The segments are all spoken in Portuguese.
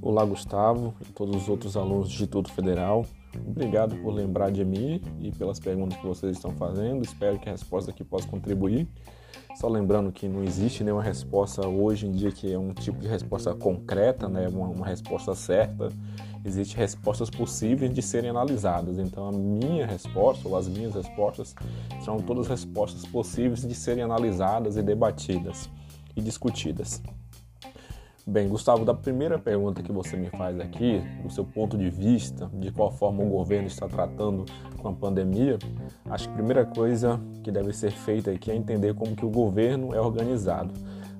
Olá, Gustavo e todos os outros alunos do Instituto Federal. Obrigado por lembrar de mim e pelas perguntas que vocês estão fazendo. Espero que a resposta aqui possa contribuir. Só lembrando que não existe nenhuma resposta hoje em dia que é um tipo de resposta concreta, né? uma, uma resposta certa. Existem respostas possíveis de serem analisadas. Então, a minha resposta, ou as minhas respostas, são todas respostas possíveis de serem analisadas e debatidas e discutidas. Bem, Gustavo, da primeira pergunta que você me faz aqui, do seu ponto de vista, de qual forma o governo está tratando com a pandemia, acho que a primeira coisa que deve ser feita aqui é entender como que o governo é organizado.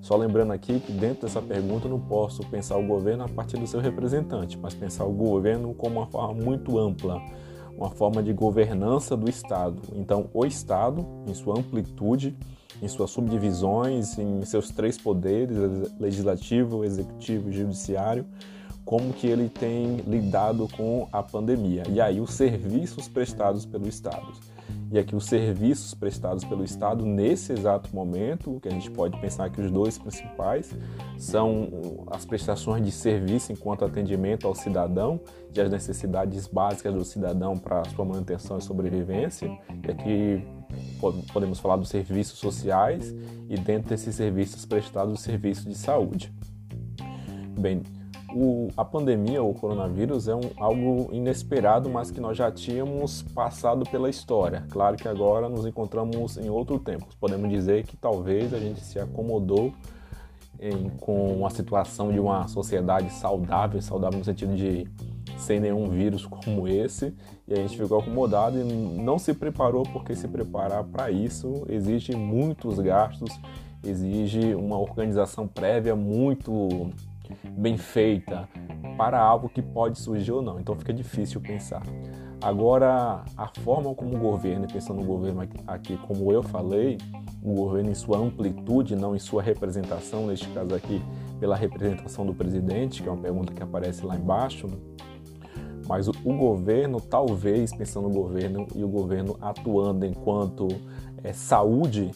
Só lembrando aqui que dentro dessa pergunta eu não posso pensar o governo a partir do seu representante, mas pensar o governo como uma forma muito ampla, uma forma de governança do Estado. Então, o Estado, em sua amplitude, em suas subdivisões, em seus três poderes, legislativo, executivo e judiciário, como que ele tem lidado com a pandemia. E aí os serviços prestados pelo Estado. E aqui os serviços prestados pelo Estado nesse exato momento, que a gente pode pensar que os dois principais são as prestações de serviço enquanto atendimento ao cidadão e as necessidades básicas do cidadão para sua manutenção e sobrevivência. E aqui podemos falar dos serviços sociais e dentro desses serviços prestados, os serviços de saúde. Bem, o, a pandemia, o coronavírus, é um, algo inesperado, mas que nós já tínhamos passado pela história. Claro que agora nos encontramos em outro tempo. Podemos dizer que talvez a gente se acomodou em, com a situação de uma sociedade saudável, saudável no sentido de sem nenhum vírus como esse, e a gente ficou acomodado e não se preparou, porque se preparar para isso exige muitos gastos, exige uma organização prévia muito bem feita para algo que pode surgir ou não. Então fica difícil pensar. Agora, a forma como o governo, pensando no governo aqui, como eu falei, o governo em sua amplitude, não em sua representação, neste caso aqui, pela representação do presidente, que é uma pergunta que aparece lá embaixo, mas o, o governo, talvez, pensando no governo e o governo atuando enquanto é, saúde,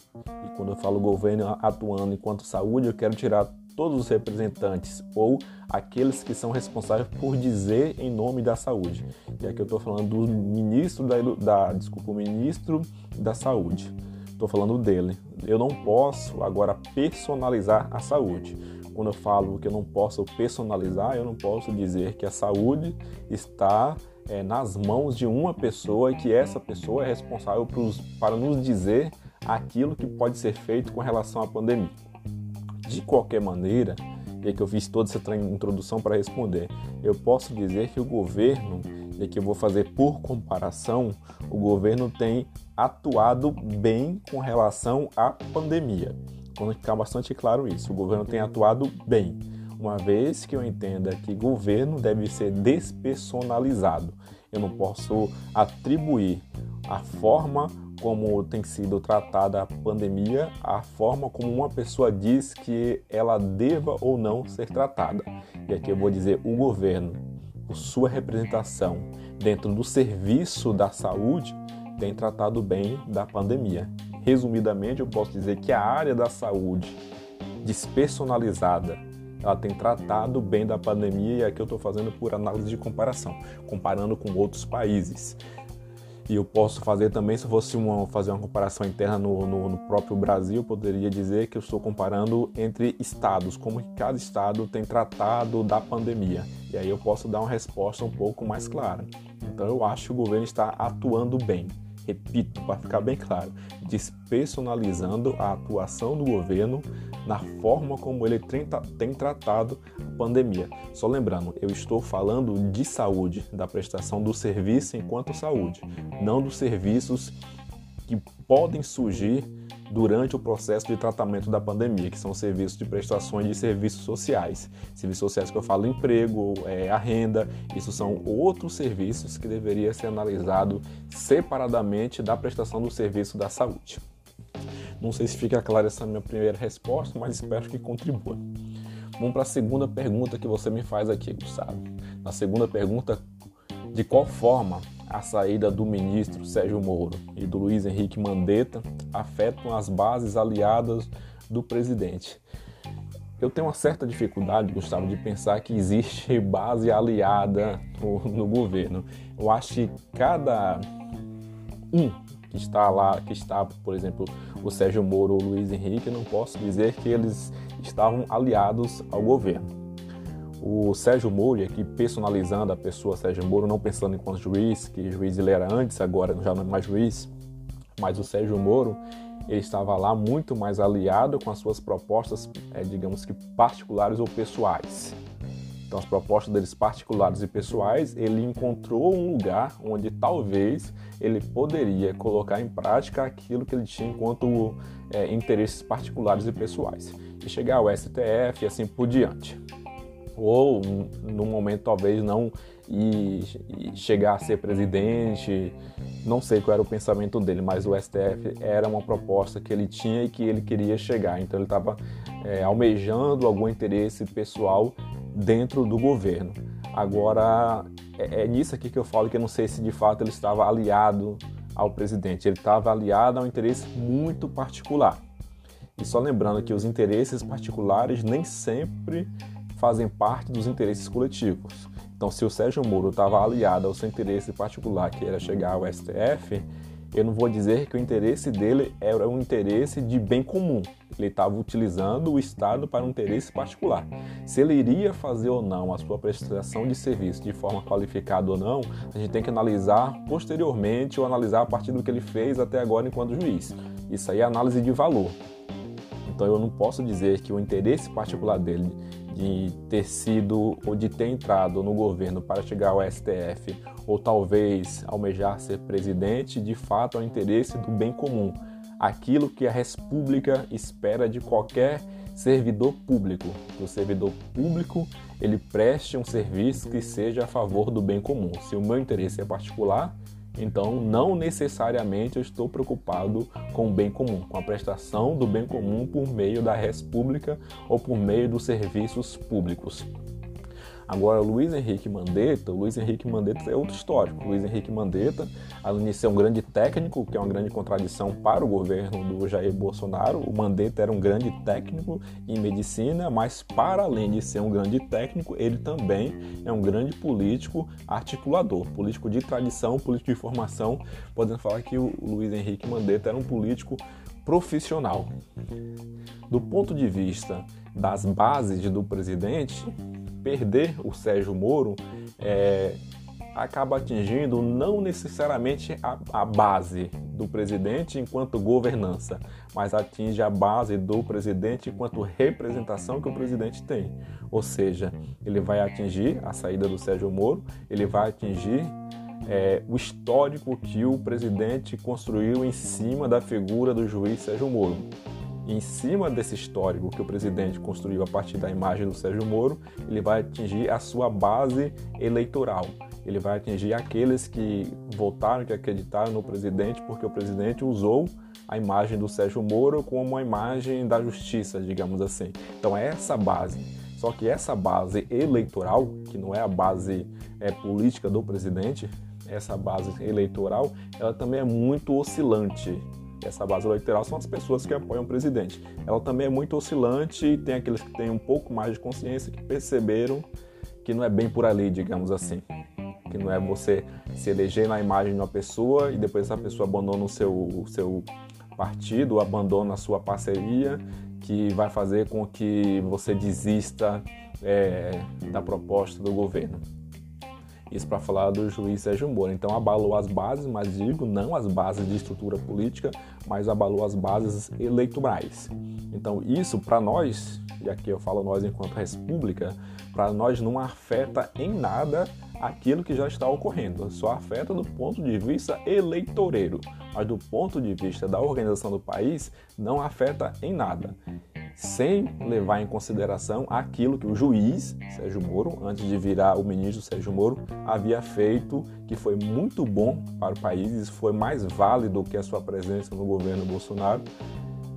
e quando eu falo governo atuando enquanto saúde, eu quero tirar todos os representantes ou aqueles que são responsáveis por dizer em nome da saúde. E aqui eu estou falando do ministro da, da desculpa, o ministro da saúde. Estou falando dele. Eu não posso agora personalizar a saúde. Quando eu falo que eu não posso personalizar, eu não posso dizer que a saúde está é, nas mãos de uma pessoa e que essa pessoa é responsável pros, para nos dizer aquilo que pode ser feito com relação à pandemia. De qualquer maneira, e é que eu fiz toda essa introdução para responder, eu posso dizer que o governo, e que eu vou fazer por comparação, o governo tem atuado bem com relação à pandemia. Quando ficar bastante claro isso, o governo tem atuado bem, uma vez que eu entenda que governo deve ser despersonalizado. Eu não posso atribuir a forma como tem sido tratada a pandemia, a forma como uma pessoa diz que ela deva ou não ser tratada. E aqui eu vou dizer o governo, por sua representação dentro do serviço da saúde, tem tratado bem da pandemia. Resumidamente, eu posso dizer que a área da saúde despersonalizada ela tem tratado bem da pandemia e aqui eu estou fazendo por análise de comparação, comparando com outros países. E eu posso fazer também, se fosse uma, fazer uma comparação interna no, no, no, próprio Brasil, poderia dizer que eu estou comparando entre estados, como cada estado tem tratado da pandemia. E aí eu posso dar uma resposta um pouco mais clara. Então eu acho que o governo está atuando bem repito, para ficar bem claro, despersonalizando a atuação do governo na forma como ele tem tratado a pandemia. Só lembrando, eu estou falando de saúde, da prestação do serviço enquanto saúde, não dos serviços que podem surgir durante o processo de tratamento da pandemia, que são serviços de prestações de serviços sociais. Serviços sociais que eu falo emprego, é, a renda, isso são outros serviços que deveria ser analisado separadamente da prestação do serviço da saúde. Não sei se fica clara essa minha primeira resposta, mas espero que contribua. Vamos para a segunda pergunta que você me faz aqui, Gustavo. Na segunda pergunta, de qual forma a saída do ministro Sérgio Moro e do Luiz Henrique Mandetta afetam as bases aliadas do presidente. Eu tenho uma certa dificuldade, Gustavo, de pensar que existe base aliada no, no governo. Eu acho que cada um que está lá, que está, por exemplo, o Sérgio Moro ou o Luiz Henrique, não posso dizer que eles estavam aliados ao governo. O Sérgio Moro, aqui personalizando a pessoa Sérgio Moro, não pensando enquanto juiz, que juiz ele era antes, agora já não é mais juiz, mas o Sérgio Moro, ele estava lá muito mais aliado com as suas propostas, é, digamos que particulares ou pessoais. Então, as propostas deles particulares e pessoais, ele encontrou um lugar onde talvez ele poderia colocar em prática aquilo que ele tinha enquanto é, interesses particulares e pessoais, e chegar ao STF e assim por diante. Ou, no momento, talvez não e, chegar a ser presidente, não sei qual era o pensamento dele, mas o STF era uma proposta que ele tinha e que ele queria chegar. Então ele estava é, almejando algum interesse pessoal dentro do governo. Agora é, é nisso aqui que eu falo que eu não sei se de fato ele estava aliado ao presidente. Ele estava aliado a um interesse muito particular. E só lembrando que os interesses particulares nem sempre fazem parte dos interesses coletivos. Então, se o Sérgio Moro estava aliado ao seu interesse particular, que era chegar ao STF, eu não vou dizer que o interesse dele era um interesse de bem comum. Ele estava utilizando o Estado para um interesse particular. Se ele iria fazer ou não a sua prestação de serviço de forma qualificada ou não, a gente tem que analisar posteriormente ou analisar a partir do que ele fez até agora enquanto juiz. Isso aí é análise de valor. Então eu não posso dizer que o interesse particular dele de ter sido ou de ter entrado no governo para chegar ao STF ou talvez almejar ser presidente, de fato é o interesse do bem comum, aquilo que a República espera de qualquer servidor público. Que o servidor público ele preste um serviço que seja a favor do bem comum. Se o meu interesse é particular, então, não necessariamente eu estou preocupado com o bem comum, com a prestação do bem comum por meio da res pública ou por meio dos serviços públicos. Agora, Luiz Henrique Mandetta, o Luiz Henrique Mandetta é outro histórico. Luiz Henrique Mandetta, além de ser um grande técnico, que é uma grande contradição para o governo do Jair Bolsonaro, o Mandetta era um grande técnico em medicina, mas para além de ser um grande técnico, ele também é um grande político articulador, político de tradição, político de formação. Podemos falar que o Luiz Henrique Mandetta era um político profissional. Do ponto de vista das bases do presidente, perder o Sérgio Moro é, acaba atingindo não necessariamente a, a, base do presidente enquanto governança, mas atinge a base do presidente enquanto representação que o presidente tem. Ou seja, ele vai atingir a saída do Sérgio Moro, ele vai atingir é, o histórico que o presidente construiu em cima da figura do juiz Sérgio Moro em cima desse histórico que o presidente construiu a partir da imagem do Sérgio Moro, ele vai atingir a sua base eleitoral. Ele vai atingir aqueles que votaram, que acreditaram no presidente, porque o presidente usou a imagem do Sérgio Moro como uma imagem da justiça, digamos assim. Então é essa base. Só que essa base eleitoral, que não é a base é, política do presidente, essa base eleitoral, ela também é muito oscilante essa base eleitoral são as pessoas que apoiam o presidente. Ela também é muito oscilante e tem aqueles que têm um pouco mais de consciência que perceberam que não é bem por ali, digamos assim. Que não é você se eleger na imagem de uma pessoa e depois essa pessoa abandona o seu, o seu partido, abandona a sua parceria, que vai fazer com que você desista é, da proposta do governo. Isso para falar do juiz Sérgio Moro. Então abalou as bases, mas digo não as bases de estrutura política, mas abalou as bases eleitorais. Então isso para nós, e aqui eu falo nós enquanto república, para nós não afeta em nada aquilo que já está ocorrendo. Só afeta do ponto de vista eleitoreiro, mas do ponto de vista da organização do país não afeta em nada sem levar em consideração aquilo que o juiz Sérgio Moro, antes de virar o ministro Sérgio Moro, havia feito, que foi muito bom para o país, foi mais válido que a sua presença no governo Bolsonaro,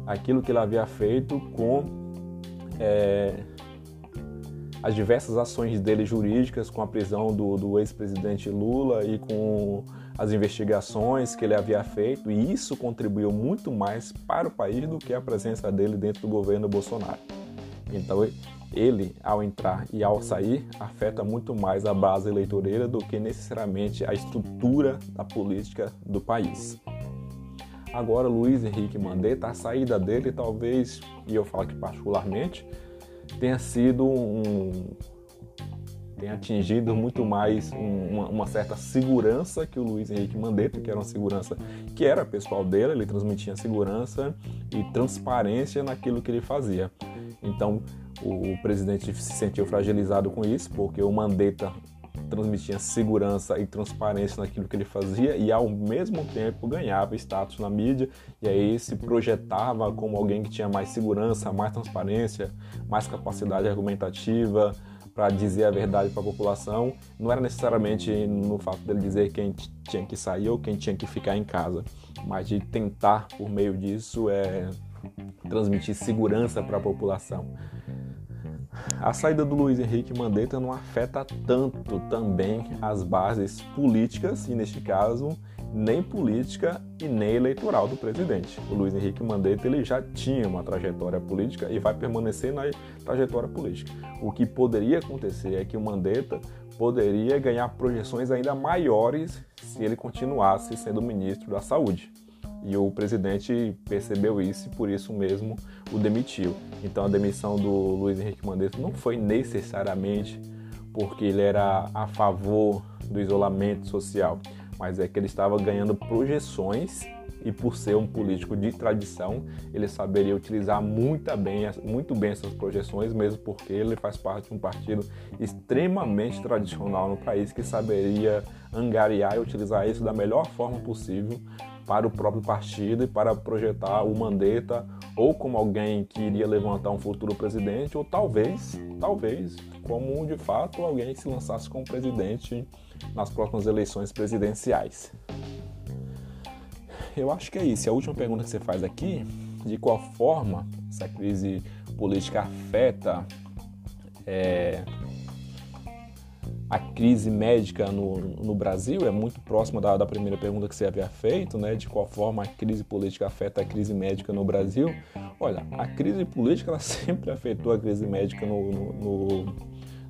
aquilo que ele havia feito com é, as diversas ações dele jurídicas, com a prisão do, do ex-presidente Lula e com as investigações que ele havia feito, e isso contribuiu muito mais para o país do que a presença dele dentro do governo Bolsonaro. Então, ele, ao entrar e ao sair, afeta muito mais a base eleitoreira do que necessariamente a estrutura da política do país. Agora, Luiz Henrique Mandetta, a saída dele talvez, e eu falo que particularmente, tenha sido um, tem atingido muito mais uma, uma, certa segurança que o Luiz Henrique Mandetta, que era uma segurança que era pessoal dele, ele transmitia segurança e transparência naquilo que ele fazia. Então, o, o presidente se sentiu fragilizado com isso, porque o Mandetta transmitia segurança e transparência naquilo que ele fazia e ao mesmo tempo ganhava status na mídia e aí se projetava como alguém que tinha mais segurança, mais transparência, mais capacidade argumentativa, para dizer a verdade para a população, não era necessariamente no fato dele dizer quem tinha que sair ou quem tinha que ficar em casa, mas de tentar, por meio disso, é, transmitir segurança para a população. A saída do Luiz Henrique Mandetta não afeta tanto também as bases políticas, e neste caso, nem política e nem eleitoral do presidente. O Luiz Henrique Mandetta ele já tinha uma trajetória política e vai permanecer na trajetória política. O que poderia acontecer é que o Mandetta poderia ganhar projeções ainda maiores se ele continuasse sendo ministro da Saúde. E o presidente percebeu isso e por isso mesmo o demitiu. Então a demissão do Luiz Henrique Mandetta não foi necessariamente porque ele era a favor do isolamento social mas é que ele estava ganhando projeções e por ser um político de tradição, ele saberia utilizar muito bem, muito bem essas projeções, mesmo porque ele faz parte de um partido extremamente tradicional no país que saberia angariar e utilizar isso da melhor forma possível para o próprio partido e para projetar o Mandetta ou como alguém que iria levantar um futuro presidente, ou talvez, talvez, como de fato alguém que se lançasse como presidente nas próximas eleições presidenciais. Eu acho que é isso. A última pergunta que você faz aqui, de qual forma essa crise política afeta é, a crise médica no, no Brasil, é muito próxima da, da, primeira pergunta que você havia feito, né? De qual forma a crise política afeta a crise médica no Brasil. Olha, a crise política ela sempre afetou a crise médica no, no, no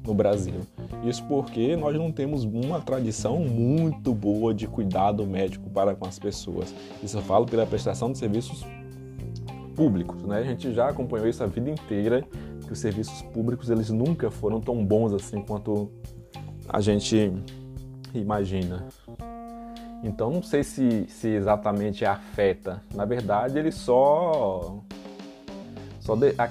no Brasil. Isso porque nós não temos uma tradição muito boa de cuidado médico para com as pessoas. Isso eu falo pela prestação de serviços públicos, né? A gente já acompanhou isso a vida inteira, que os serviços públicos eles nunca foram tão bons assim quanto a gente imagina. Então não sei se, se exatamente afeta. Na verdade, ele só, só de, a,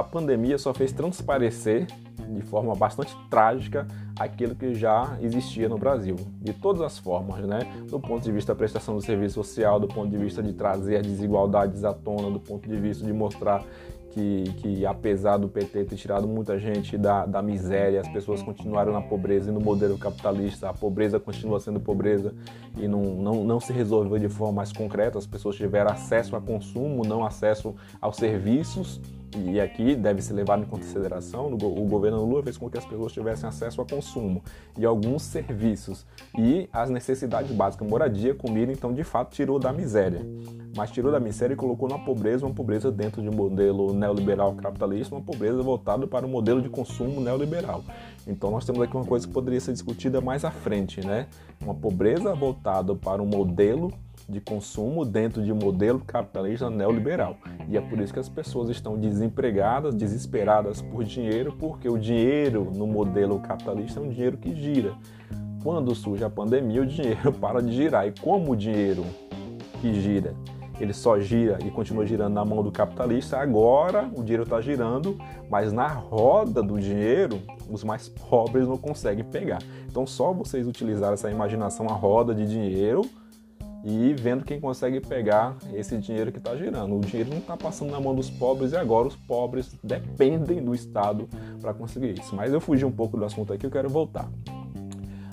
a pandemia só fez transparecer de forma bastante trágica aquilo que já existia no Brasil, de todas as formas, né? Do ponto de vista da prestação do serviço social, do ponto de vista de trazer as desigualdades à tona, do ponto de vista de mostrar que, que apesar do PT ter tirado muita gente da, da miséria, as pessoas continuaram na pobreza e no modelo capitalista, a pobreza continua sendo pobreza e não, não, não se resolveu de forma mais concreta, as pessoas tiveram acesso a consumo, não acesso aos serviços e aqui deve ser levado em consideração, o governo Lula fez com que as pessoas tivessem acesso a consumo e alguns serviços e as necessidades básicas, moradia, comida, então de fato tirou da miséria. Mas tirou da miséria e colocou na pobreza, uma pobreza dentro de um modelo neoliberal capitalista, uma pobreza voltada para o um modelo de consumo neoliberal. Então nós temos aqui uma coisa que poderia ser discutida mais à frente, né? Uma pobreza voltada para um modelo de consumo dentro de um modelo capitalista neoliberal. E é por isso que as pessoas estão desempregadas, desesperadas por dinheiro, porque o dinheiro no modelo capitalista é um dinheiro que gira. Quando surge a pandemia, o dinheiro para de girar. E como o dinheiro que gira, ele só gira e continua girando na mão do capitalista, agora o dinheiro está girando, mas na roda do dinheiro, os mais pobres não conseguem pegar. Então, só vocês utilizarem essa imaginação, a roda de dinheiro, e vendo quem consegue pegar esse dinheiro que está girando. O dinheiro não está passando na mão dos pobres e agora os pobres dependem do Estado para conseguir isso. Mas eu fugi um pouco do assunto aqui, eu quero voltar.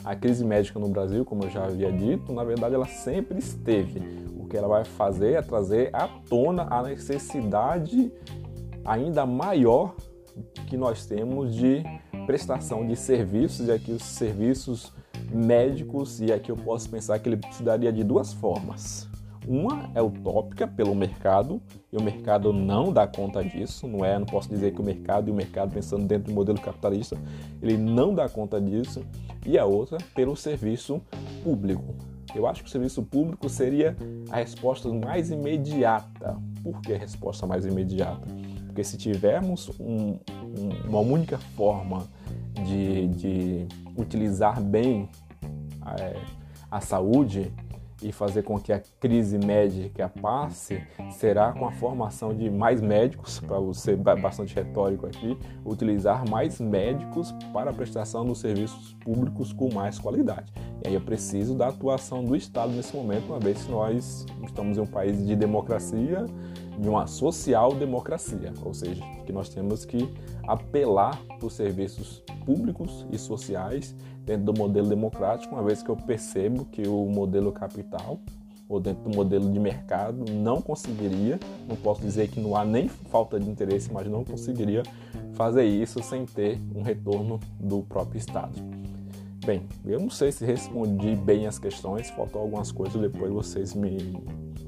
A crise médica no Brasil, como eu já havia dito, na verdade ela sempre esteve. O que ela vai fazer é trazer à tona a necessidade ainda maior que nós temos de prestação de serviços e aqui os serviços médicos, e aqui eu posso pensar que ele precisaria de duas formas. Uma é utópica pelo mercado, e o mercado não dá conta disso, não é? Não posso dizer que o mercado e o mercado pensando dentro do modelo capitalista, ele não dá conta disso. E a outra pelo serviço público. Eu acho que o serviço público seria a resposta mais imediata. Por que a resposta mais imediata? Porque se tivermos um, um, uma única forma de, de utilizar bem é, a saúde, e fazer com que a crise médica passe será com a formação de mais médicos, para ser bastante retórico aqui, utilizar mais médicos para a prestação dos serviços públicos com mais qualidade. E aí é preciso da atuação do Estado nesse momento, uma vez que nós estamos em um país de democracia, de uma social-democracia, ou seja, que nós temos que apelar os serviços públicos e sociais dentro do modelo democrático, uma vez que eu percebo que o modelo capital ou dentro do modelo de mercado não conseguiria, não posso dizer que não há nem falta de interesse, mas não conseguiria fazer isso sem ter um retorno do próprio Estado. Bem, eu não sei se respondi bem as questões, faltou algumas coisas, depois vocês me,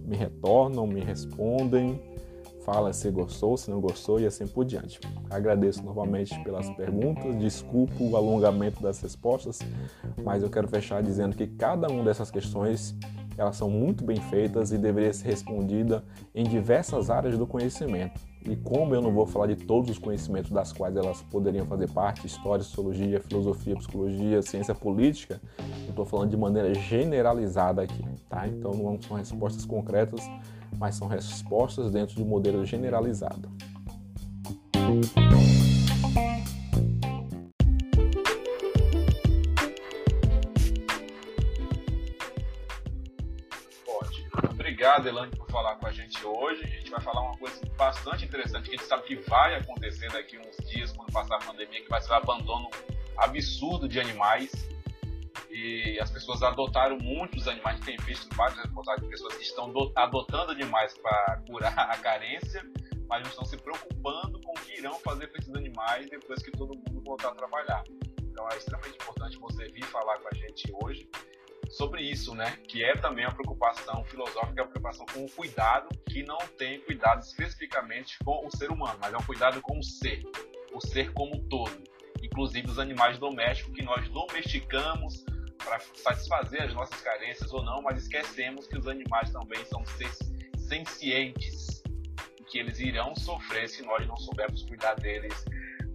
me retornam, me respondem fala se gostou, se não gostou e assim por diante. Agradeço novamente pelas perguntas, desculpo o alongamento das respostas, mas eu quero fechar dizendo que cada uma dessas questões elas são muito bem feitas e deveria ser respondida em diversas áreas do conhecimento. E como eu não vou falar de todos os conhecimentos das quais elas poderiam fazer parte, história, sociologia, filosofia, psicologia, ciência política, eu estou falando de maneira generalizada aqui, tá? Então não são respostas concretas, mas são respostas dentro de um modelo generalizado. Obrigado, Elane, por falar com a gente hoje. A gente vai falar uma coisa bastante interessante, que a gente sabe que vai acontecer daqui uns dias, quando passar a pandemia, que vai ser o abandono absurdo de animais e as pessoas adotaram muitos animais. Tem visto várias reportagens de pessoas que estão adotando animais para curar a carência, mas não estão se preocupando com o que irão fazer com esses animais depois que todo mundo voltar a trabalhar. Então é extremamente importante você vir falar com a gente hoje sobre isso, né? Que é também a preocupação filosófica, a preocupação com o cuidado, que não tem cuidado especificamente com o ser humano, mas é um cuidado com o ser, o ser como um todo, inclusive os animais domésticos que nós domesticamos, para satisfazer as nossas carências ou não, mas esquecemos que os animais também são seres sencientes e que eles irão sofrer se nós não soubermos cuidar deles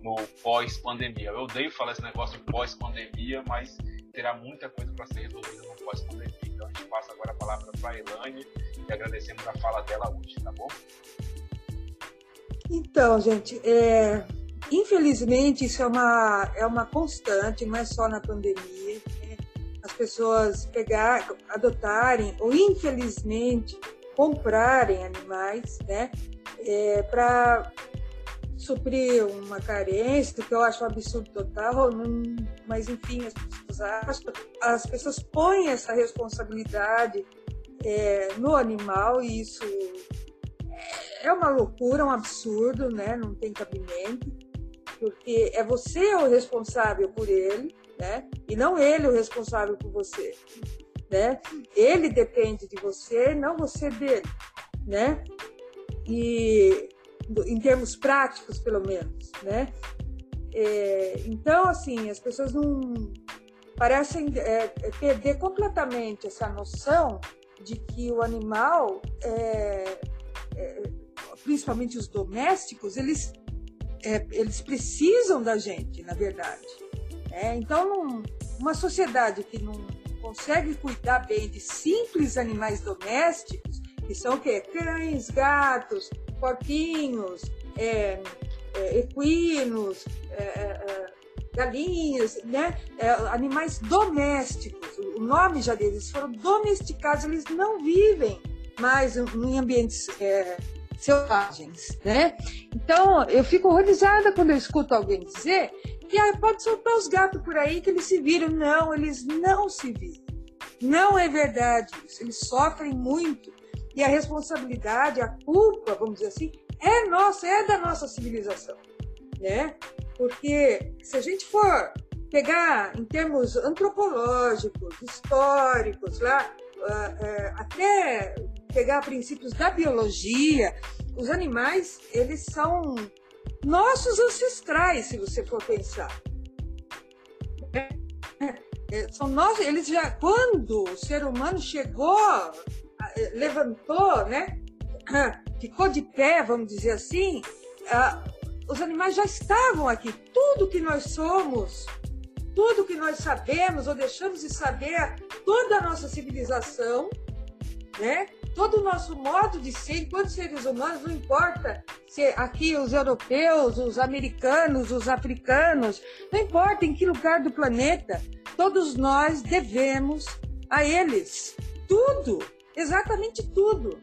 no pós-pandemia. Eu odeio falar esse negócio de pós-pandemia, mas terá muita coisa para ser resolvida no pós-pandemia. Então a gente passa agora a palavra para a Elane e agradecemos a fala dela hoje, tá bom? Então, gente, é, infelizmente isso é uma, é uma constante, não é só na pandemia as pessoas pegar, adotarem ou infelizmente comprarem animais, né, é, para suprir uma carência, que eu acho um absurdo total, não, mas enfim, as pessoas acham, as pessoas põem essa responsabilidade é, no animal e isso é uma loucura, um absurdo, né? Não tem cabimento, porque é você o responsável por ele, né? E não ele o responsável por você, né? Ele depende de você, não você dele, né? E em termos práticos, pelo menos, né? É, então, assim, as pessoas não parecem é, é perder completamente essa noção de que o animal, é, é principalmente os domésticos, eles, é, eles precisam da gente, na verdade. É, então, uma sociedade que não consegue cuidar bem de simples animais domésticos, que são o quê? Cães, gatos, porquinhos, é, é, equinos, é, é, é, galinhas, né? animais domésticos. O nome já deles foram domesticados, eles não vivem mais em ambientes selvagens, né? Então, eu fico horrorizada quando eu escuto alguém dizer que ah, pode soltar os gatos por aí que eles se viram. Não, eles não se viram. Não é verdade isso. Eles sofrem muito. E a responsabilidade, a culpa, vamos dizer assim, é nossa, é da nossa civilização, né? Porque se a gente for pegar em termos antropológicos, históricos, lá, uh, uh, até pegar princípios da biologia, os animais, eles são nossos ancestrais, se você for pensar. É, é, são nós, eles já, quando o ser humano chegou, levantou, né, ficou de pé, vamos dizer assim, os animais já estavam aqui. Tudo que nós somos, tudo que nós sabemos ou deixamos de saber, toda a nossa civilização, né? Todo o nosso modo de ser enquanto seres humanos, não importa se aqui os europeus, os americanos, os africanos, não importa em que lugar do planeta, todos nós devemos a eles tudo, exatamente tudo.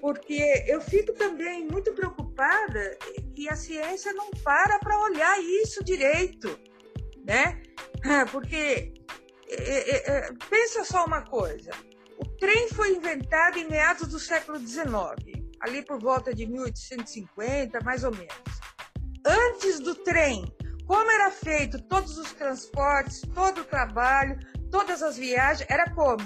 Porque eu fico também muito preocupada que a ciência não para para olhar isso direito, né? Porque é, é, é, pensa só uma coisa: o trem foi inventado em meados do século XIX, ali por volta de 1850, mais ou menos. Antes do trem, como era feito todos os transportes, todo o trabalho, todas as viagens, era como?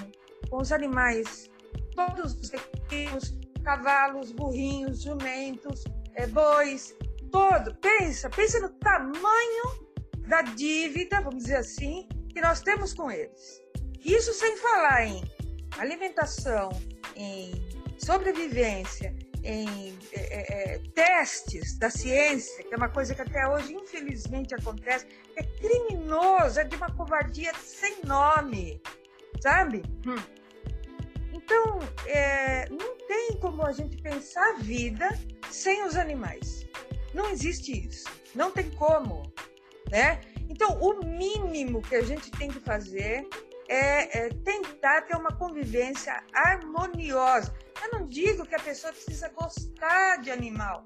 Com os animais, todos os equipos, cavalos, burrinhos, jumentos, é, bois, todo. Pensa, pensa no tamanho da dívida, vamos dizer assim, que nós temos com eles. Isso sem falar em alimentação, em sobrevivência, em é, é, é, testes da ciência, que é uma coisa que até hoje, infelizmente, acontece, é criminoso, é de uma covardia sem nome, sabe? Hum. Então, é, não tem como a gente pensar a vida sem os animais. Não existe isso. Não tem como, né? Então, o mínimo que a gente tem que fazer é, é, tentar ter uma convivência harmoniosa. Eu não digo que a pessoa precisa gostar de animal,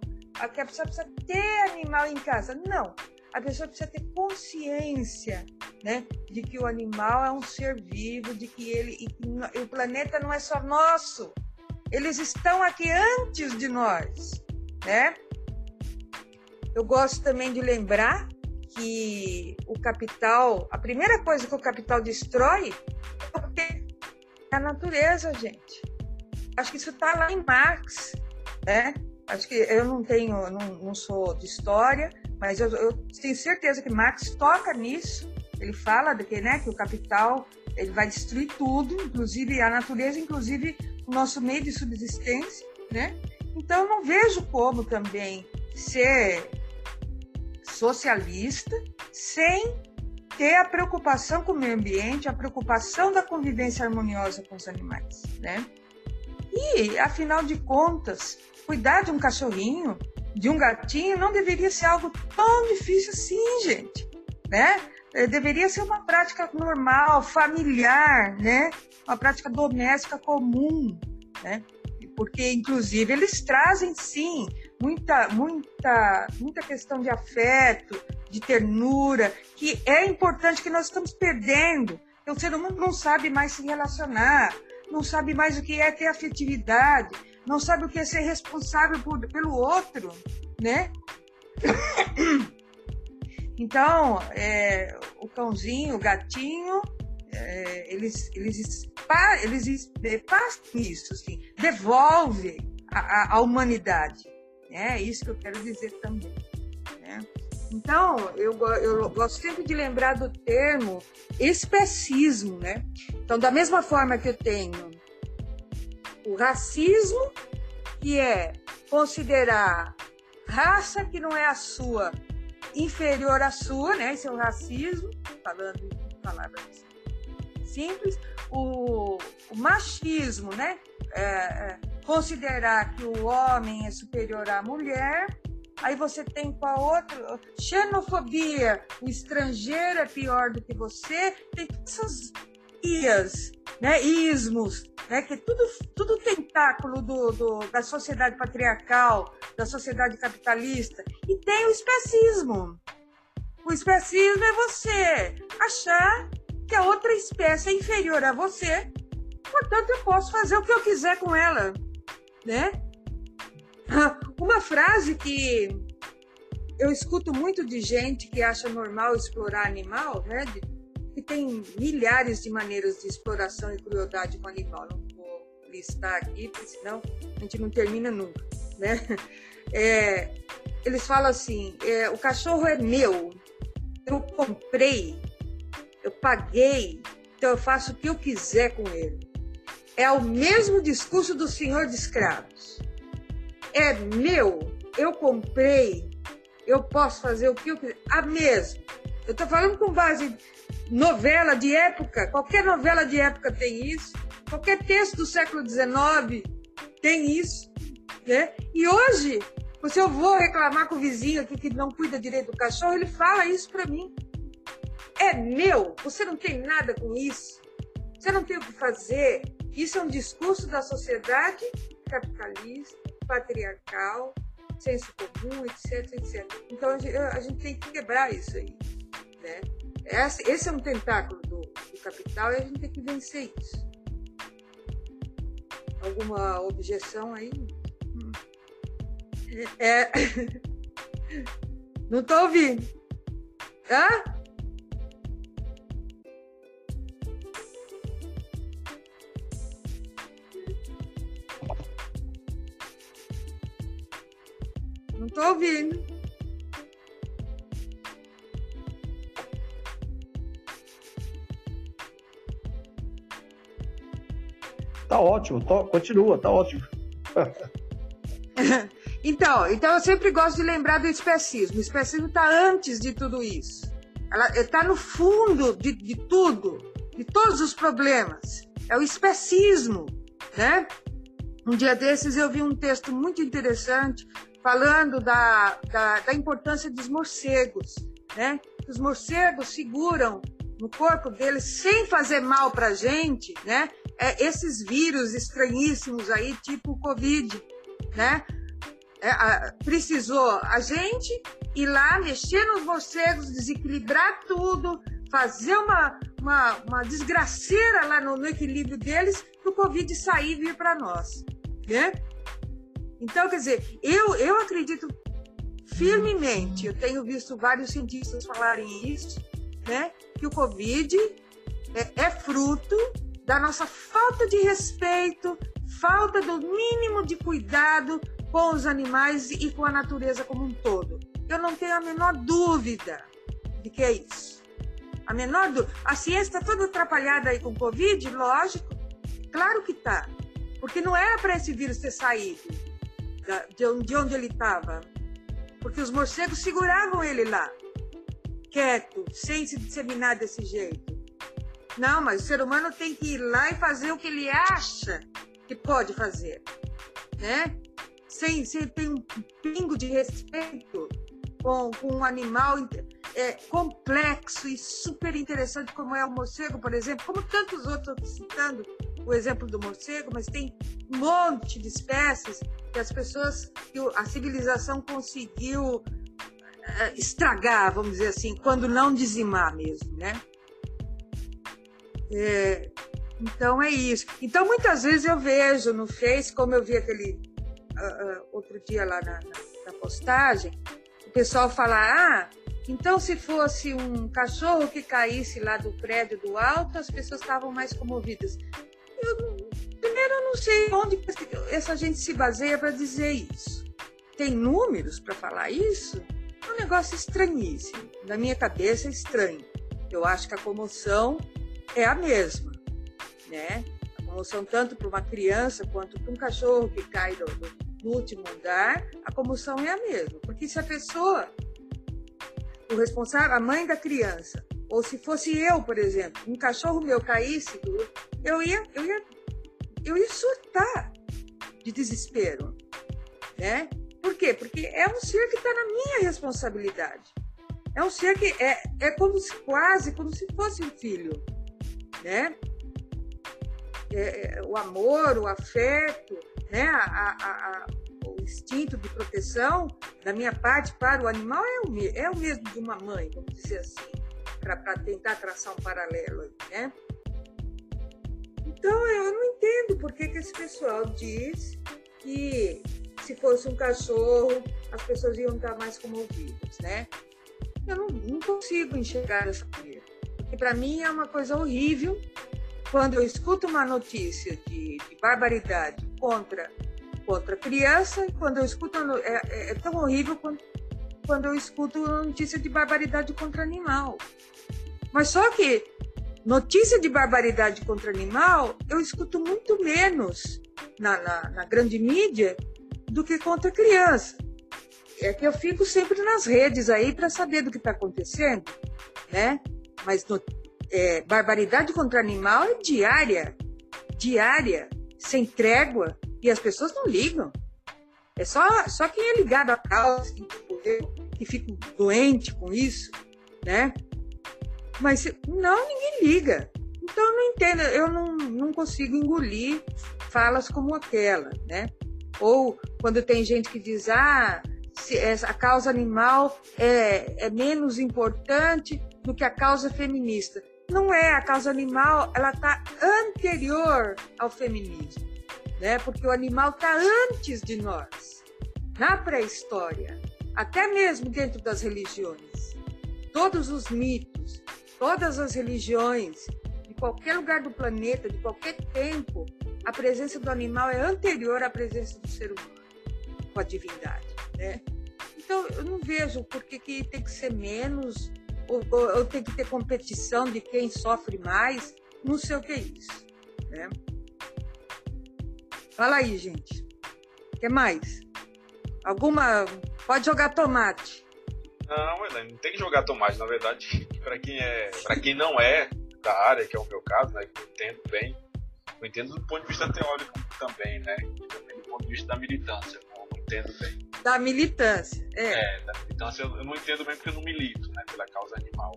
que a pessoa precisa ter animal em casa. Não. A pessoa precisa ter consciência né, de que o animal é um ser vivo, de que ele e que o planeta não é só nosso. Eles estão aqui antes de nós, né? Eu gosto também de lembrar que o capital, a primeira coisa que o capital destrói é a natureza, gente. Acho que isso está lá em Marx, né? Acho que eu não tenho, não, não sou de história, mas eu, eu, tenho certeza que Marx toca nisso. Ele fala de que, né, que o capital ele vai destruir tudo, inclusive a natureza, inclusive o nosso meio de subsistência, né? Então eu não vejo como também ser socialista, sem ter a preocupação com o meio ambiente, a preocupação da convivência harmoniosa com os animais, né? E, afinal de contas, cuidar de um cachorrinho, de um gatinho, não deveria ser algo tão difícil assim, gente, né? É, deveria ser uma prática normal, familiar, né? Uma prática doméstica comum, né? Porque, inclusive, eles trazem, sim, muita, muita, muita questão de afeto, de ternura, que é importante que nós estamos perdendo. O ser humano não sabe mais se relacionar, não sabe mais o que é ter afetividade, não sabe o que é ser responsável por, pelo outro, né? Então, é, o cãozinho, o gatinho, é, eles, eles, eles, eles passam isso, assim, devolve a, a, humanidade. É isso que eu quero dizer também. Né? Então, eu, eu gosto sempre de lembrar do termo especismo, né? Então, da mesma forma que eu tenho o racismo, que é considerar raça que não é a sua inferior à sua, né? Esse é o racismo, falando em palavras simples. O, o machismo, né? É, é, considerar que o homem é superior à mulher. Aí você tem qual outro? Xenofobia, o estrangeiro é pior do que você. Tem essas ias, né, ismos, né, que é tudo, tudo tentáculo do, do, da sociedade patriarcal, da sociedade capitalista. E tem o especismo. O especismo é você achar que a outra espécie é inferior a você, portanto eu posso fazer o que eu quiser com ela né? Uma frase que eu escuto muito de gente que acha normal explorar animal, né? Que tem milhares de maneiras de exploração e crueldade com animal. Não vou listar aqui, porque senão a gente não termina nunca, né? É, eles falam assim: é, o cachorro é meu, eu comprei, eu paguei, então eu faço o que eu quiser com ele. É o mesmo discurso do senhor de escravos. É meu, eu comprei, eu posso fazer o que eu quiser. A mesma. Eu estou falando com base novela de época, qualquer novela de época tem isso, qualquer texto do século XIX tem isso, né? E hoje, se eu vou reclamar com o vizinho aqui que não cuida direito do cachorro, ele fala isso para mim. É meu, você não tem nada com isso, você não tem o que fazer. Isso é um discurso da sociedade capitalista, patriarcal, senso comum, etc, etc. Então a gente, tem que quebrar isso aí, né? Esse é um tentáculo do, do capital e a gente tem que vencer isso. Alguma objeção aí? Hum. É. Não estou ouvindo. Hã? Estou ouvindo. Tá ótimo, tá, continua, tá ótimo. então, então eu sempre gosto de lembrar do especismo. O especismo está antes de tudo isso. Ela está no fundo de, de tudo, de todos os problemas. É o especismo, né? Um dia desses eu vi um texto muito interessante falando da, da, da importância dos morcegos, né? Os morcegos seguram no corpo deles sem fazer mal para a gente, né? É, esses vírus estranhíssimos aí, tipo o Covid, né? É, a, precisou a gente ir lá, mexer nos morcegos, desequilibrar tudo, fazer uma, uma, uma desgraceira lá no, no equilíbrio deles, para o Covid sair e vir para nós, né? Então, quer dizer, eu, eu acredito firmemente, eu tenho visto vários cientistas falarem isso, né? Que o Covid é, é fruto da nossa falta de respeito, falta do mínimo de cuidado com os animais e com a natureza como um todo. Eu não tenho a menor dúvida de que é isso. A menor dúvida. A ciência está toda atrapalhada aí com o Covid? Lógico. Claro que está. Porque não era para esse vírus ter saído de onde ele estava. Porque os morcegos seguravam ele lá, quieto, sem se disseminar desse jeito. Não, mas o ser humano tem que ir lá e fazer o que ele acha que pode fazer, né? Sem, sem ter um pingo de respeito com, com um animal é, complexo e super interessante como é o morcego, por exemplo, como tantos outros, citando o exemplo do morcego, mas tem um monte de espécies que as pessoas, que a civilização conseguiu é, estragar, vamos dizer assim, quando não dizimar mesmo, né? É, então é isso. Então muitas vezes eu vejo no Face, como eu vi aquele uh, uh, outro dia lá na, na, na, postagem, o pessoal falar, ah, então se fosse um cachorro que caísse lá do prédio do alto, as pessoas estavam mais comovidas. Primeiro eu não sei onde essa gente se baseia para dizer isso. Tem números para falar isso? É um negócio estranhíssimo. Na minha cabeça é estranho. Eu acho que a comoção é a mesma, né? A comoção tanto para uma criança quanto para um cachorro que cai do, do, último andar, a comoção é a mesma. Porque se a pessoa, o responsável, a mãe da criança, ou se fosse eu, por exemplo, um cachorro meu caísse, eu ia, eu ia, eu ia surtar de desespero, né? Por quê? Porque é um ser que está na minha responsabilidade. É um ser que é, é como se, quase como se fosse um filho né? É, é, o amor, o afeto, né? A, a, a, o instinto de proteção da minha parte para o animal é o, é o mesmo de uma mãe, vamos dizer assim, para tentar traçar um paralelo né? Então eu não entendo por que, que esse pessoal diz que se fosse um cachorro, as pessoas iam estar mais comovidas, né? Eu não, não consigo enxergar dessa maneira. Porque para mim é uma coisa horrível quando eu escuto uma notícia de, de barbaridade contra contra criança, quando eu escuto é, é, é tão horrível quando, quando eu escuto notícia de barbaridade contra animal. Mas só que notícia de barbaridade contra animal eu escuto muito menos na, na, na grande mídia do que contra criança. É que eu fico sempre nas redes aí para saber do que está acontecendo, né? Mas no, é, barbaridade contra animal é diária, diária, sem trégua, e as pessoas não ligam. É só, só quem é ligado à causa, que fico doente com isso, né? Mas não, ninguém liga. Então eu não entendo, eu não, não consigo engolir falas como aquela, né? Ou quando tem gente que diz, ah, a causa animal é, é menos importante do que a causa feminista. Não é, a causa animal, ela está anterior ao feminismo, né? Porque o animal está antes de nós, na pré-história, até mesmo dentro das religiões. Todos os mitos, todas as religiões, de qualquer lugar do planeta, de qualquer tempo, a presença do animal é anterior à presença do ser humano, com a divindade, né? Então, eu não vejo por que, que tem que ser menos, ou, ou, ou, tem que ter competição de quem sofre mais, não sei o que é isso, né? Fala aí, gente. O que mais? Alguma... Pode jogar tomate. Não, Helene, não tem que jogar tomate. Na verdade, para quem, é, quem não é da área, que é o meu caso, né, que eu entendo bem, eu entendo do ponto de vista teórico também, né? Também do ponto de vista da militância, eu entendo bem. Da militância, é. É, da militância eu não entendo bem porque eu não milito, né? Pela causa animal.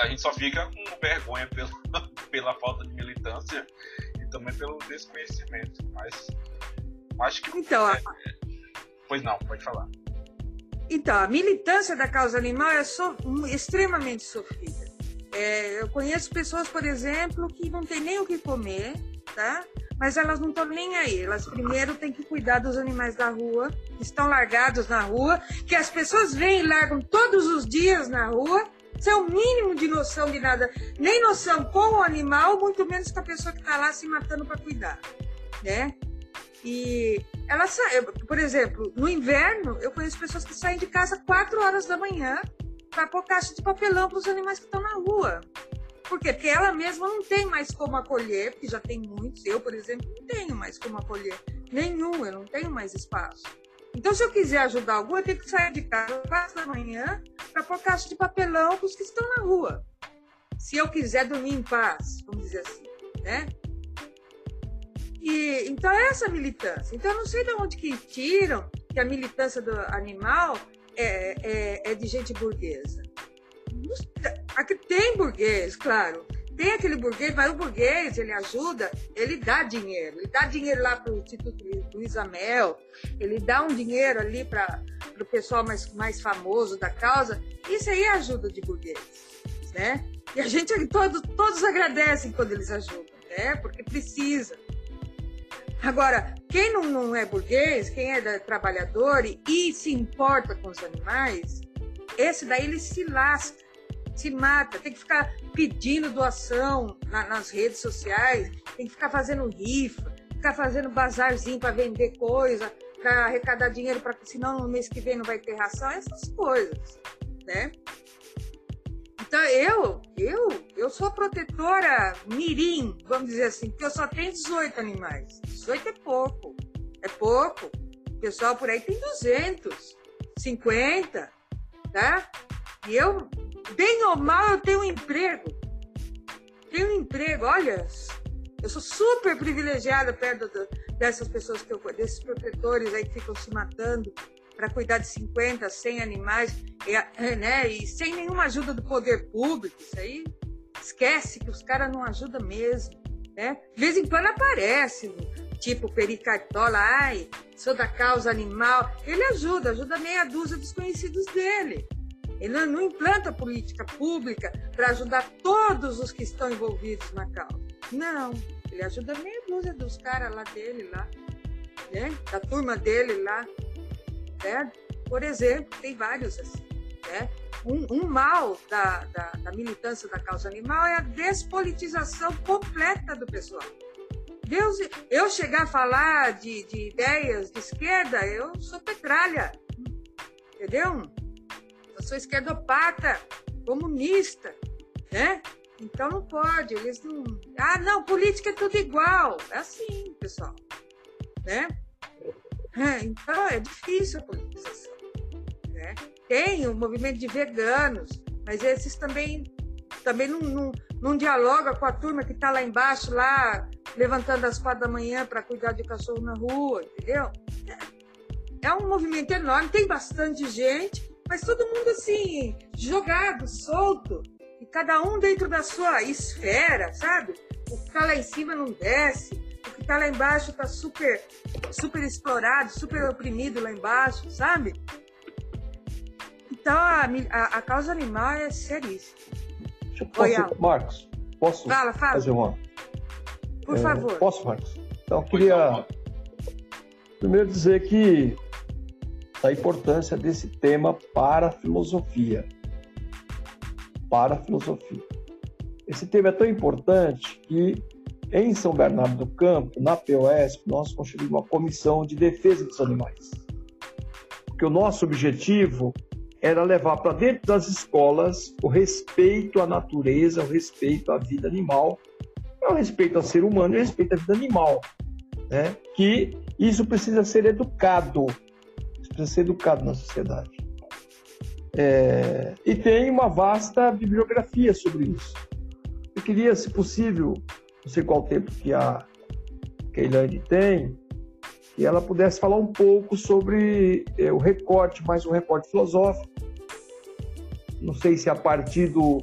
A gente só fica com vergonha pela, pela falta de militância e também pelo desconhecimento. Mas acho que. Então, é, a... Pois não, pode falar. Então, a militância da causa animal é so... extremamente sofrida. É, eu conheço pessoas, por exemplo, que não tem nem o que comer, tá? Mas elas não estão nem aí. Elas primeiro têm que cuidar dos animais da rua, que estão largados na rua, que as pessoas vêm e largam todos os dias na rua, sem o mínimo de noção de nada, nem noção com o animal, muito menos com a pessoa que está lá se matando para cuidar, né? E ela sai, por exemplo, no inverno, eu conheço pessoas que saem de casa 4 horas da manhã para pôr caixa de papelão para os animais que estão na rua. Por quê? Porque ela mesma não tem mais como acolher, porque já tem muitos. Eu, por exemplo, não tenho mais como acolher nenhum, eu não tenho mais espaço. Então, se eu quiser ajudar algum, eu tenho que sair de casa às quatro da manhã para pôr caixa de papelão para os que estão na rua. Se eu quiser dormir em paz, vamos dizer assim, né? E, então, é essa militância. Então, eu não sei de onde que tiram que a militância do animal é, é, é de gente burguesa. Aqui tem burguês, claro. Tem aquele burguês, mas o burguês, ele ajuda, ele dá dinheiro. Ele dá dinheiro lá para o Instituto Luiz Amel, ele dá um dinheiro ali para o pessoal mais, mais famoso da causa. Isso aí é ajuda de burguês, né? E a gente, todos, todos agradecem quando eles ajudam, né? Porque precisa. Agora, quem não, não é burguês, quem é trabalhador e, e, se importa com os animais, esse daí ele se lasca, se mata, tem que ficar pedindo doação na, nas redes sociais, tem que ficar fazendo rifa, ficar fazendo bazarzinho para vender coisa, para arrecadar dinheiro, para senão no mês que vem não vai ter ração, essas coisas, né? Então eu, eu, eu sou protetora mirim, vamos dizer assim, porque eu só tenho 18 animais. 18 é pouco, é pouco. O pessoal por aí tem 200, 50, tá? E eu, bem ou mal, eu tenho um emprego. Tenho um emprego, olha, eu sou super privilegiada perto dessas pessoas que eu desses protetores aí que ficam se matando para cuidar de 50, 100 animais, e, né? E sem nenhuma ajuda do poder público, isso aí esquece que os caras não ajudam mesmo, né? De vez em quando aparece, tipo Pericartola, ai, sou da causa animal. Ele ajuda, ajuda meia dúzia desconhecidos dele. Ele não, não implanta política pública para ajudar todos os que estão envolvidos na causa. Não, ele ajuda meia dúzia dos caras lá dele lá. né? Da turma dele lá, né? Por exemplo, tem vários assim, né? Um, um mal da, da, da militância da causa animal é a despolitização completa do pessoal. Deus, eu chegar a falar de, de ideias de esquerda, eu sou petralha, entendeu? Eu sou esquerdopata, comunista, né? Então não pode, eles não. Ah, não, política é tudo igual. É assim, pessoal. Né? É, então é difícil a politização. Né? Tem o movimento de veganos, mas esses também, também não, não, não dialogam com a turma que está lá embaixo, lá levantando às quatro da manhã para cuidar de cachorro na rua, entendeu? É, é um movimento enorme, tem bastante gente, mas todo mundo assim, jogado, solto e cada um dentro da sua esfera, sabe? O que está lá em cima não desce, o que está lá embaixo está super, super explorado, super oprimido lá embaixo, sabe? Então a, a, a causa animal é seríssima. Posso, Marcos, posso fala, fala. fazer uma? Por é, favor. Posso, Marcos? Então, eu queria primeiro dizer que a importância desse tema para a filosofia para a filosofia. Esse tema é tão importante que em São Bernardo do Campo, na POS, nós construímos uma comissão de defesa dos animais. Porque o nosso objetivo era levar para dentro das escolas o respeito à natureza, o respeito à vida animal, o respeito ao ser humano e o respeito à vida animal. Né? Que isso precisa ser educado, isso precisa ser educado na sociedade. É, e tem uma vasta bibliografia sobre isso. Eu queria, se possível, não sei qual tempo que a Keilane tem, que ela pudesse falar um pouco sobre é, o recorte, mais um recorte filosófico. Não sei se a partir do,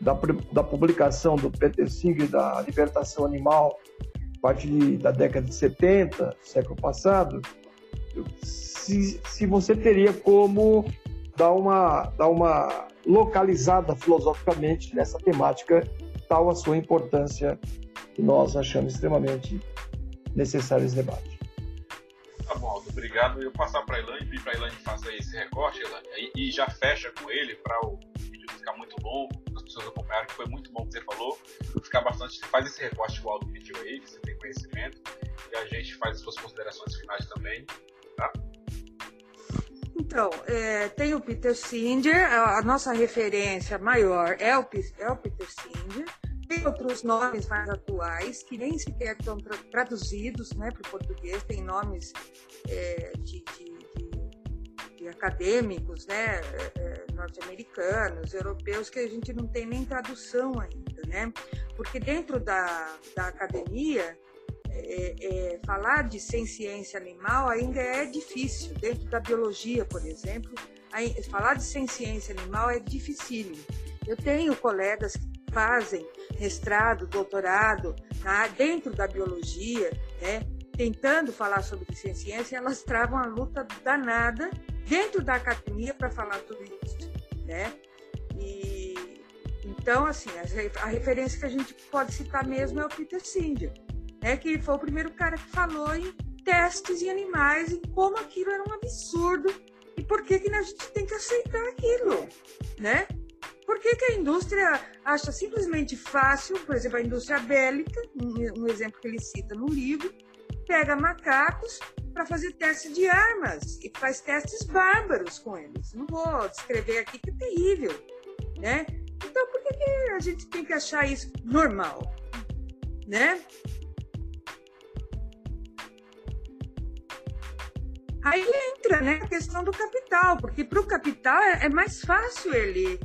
da, da publicação do Peter Singer da Libertação Animal, a partir da década de 70, século passado, se, se você teria como dar uma, dar uma localizada filosoficamente nessa temática, tal a sua importância que nós achamos extremamente necessário esse debate. Tá bom, Aldo, obrigado. Eu passar para a Elaine, pedir para a Elaine fazer esse recorte, Elaine, e, já fecha com ele para o vídeo ficar muito bom, as pessoas acompanharem, que foi muito bom o que você falou. Ficar bastante, faz esse recorte que o Aldo pediu aí, que você tem conhecimento, e a gente faz as suas considerações finais também, tá? Então, é, tem o Peter Singer, a, a, nossa referência maior é o, é o Peter Singer. Outros nomes mais atuais que nem sequer estão tra traduzidos né, para o português, tem nomes é, de, de, de, de, acadêmicos né, é, é, norte-americanos, europeus, que a gente não tem nem tradução ainda, né? Porque dentro da, da academia é, é, falar de sem ciência animal ainda é difícil. Dentro da biologia, por exemplo, falar de sem ciência animal é dificílimo. Eu tenho colegas que fazem mestrado, doutorado na, dentro da biologia, né, tentando falar sobre ciência, e elas travam a luta danada dentro da academia para falar tudo isso, né? E então, assim, a, referência que a gente pode citar mesmo é o Peter Singer né, que foi o primeiro cara que falou em testes em animais, em como aquilo era um absurdo e por que, que a gente tem que aceitar aquilo, né? Por que, que a indústria acha simplesmente fácil, por exemplo, a indústria bélica, um, um exemplo que ele cita no livro, pega macacos para fazer testes de armas e faz testes bárbaros com eles. Não vou descrever aqui que é terrível, né? Então, por que, que a gente tem que achar isso normal, né? Aí entra né, a questão do capital, porque para o capital é, é, mais fácil ele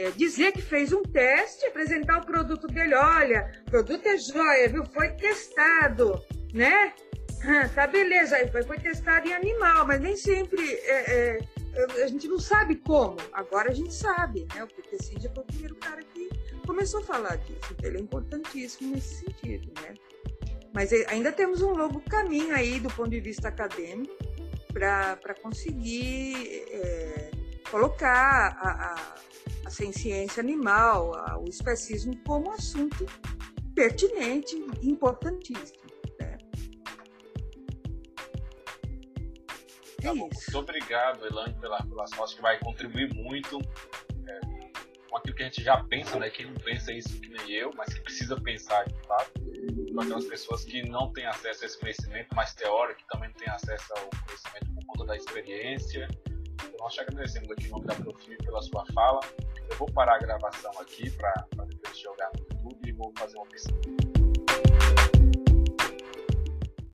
é, dizer que fez um teste, apresentar o produto dele, olha, o produto é jóia, viu? Foi testado, né? tá beleza, foi testado em animal, mas nem sempre é, é, a gente não sabe como. Agora a gente sabe, né? O PTCID foi o primeiro cara que começou a falar disso, então ele é importantíssimo nesse sentido, né? Mas é, ainda temos um longo caminho aí do ponto de vista acadêmico para conseguir é, colocar a, a, a ciência animal, o especismo como assunto pertinente, importantíssimo. Né? É tá Muito obrigado, Elane, pela, pela resposta que vai contribuir muito é, com aquilo que a gente já pensa, né? Quem não pensa isso que nem eu, mas que precisa pensar de fato. Para aquelas pessoas que não têm acesso a esse conhecimento mais teórico, que também não têm acesso ao conhecimento por conta da experiência. Nós te agradecemos aqui em nome da Profil pela sua fala. Eu vou parar a gravação aqui para depois jogar no YouTube e vou fazer uma pesquisa.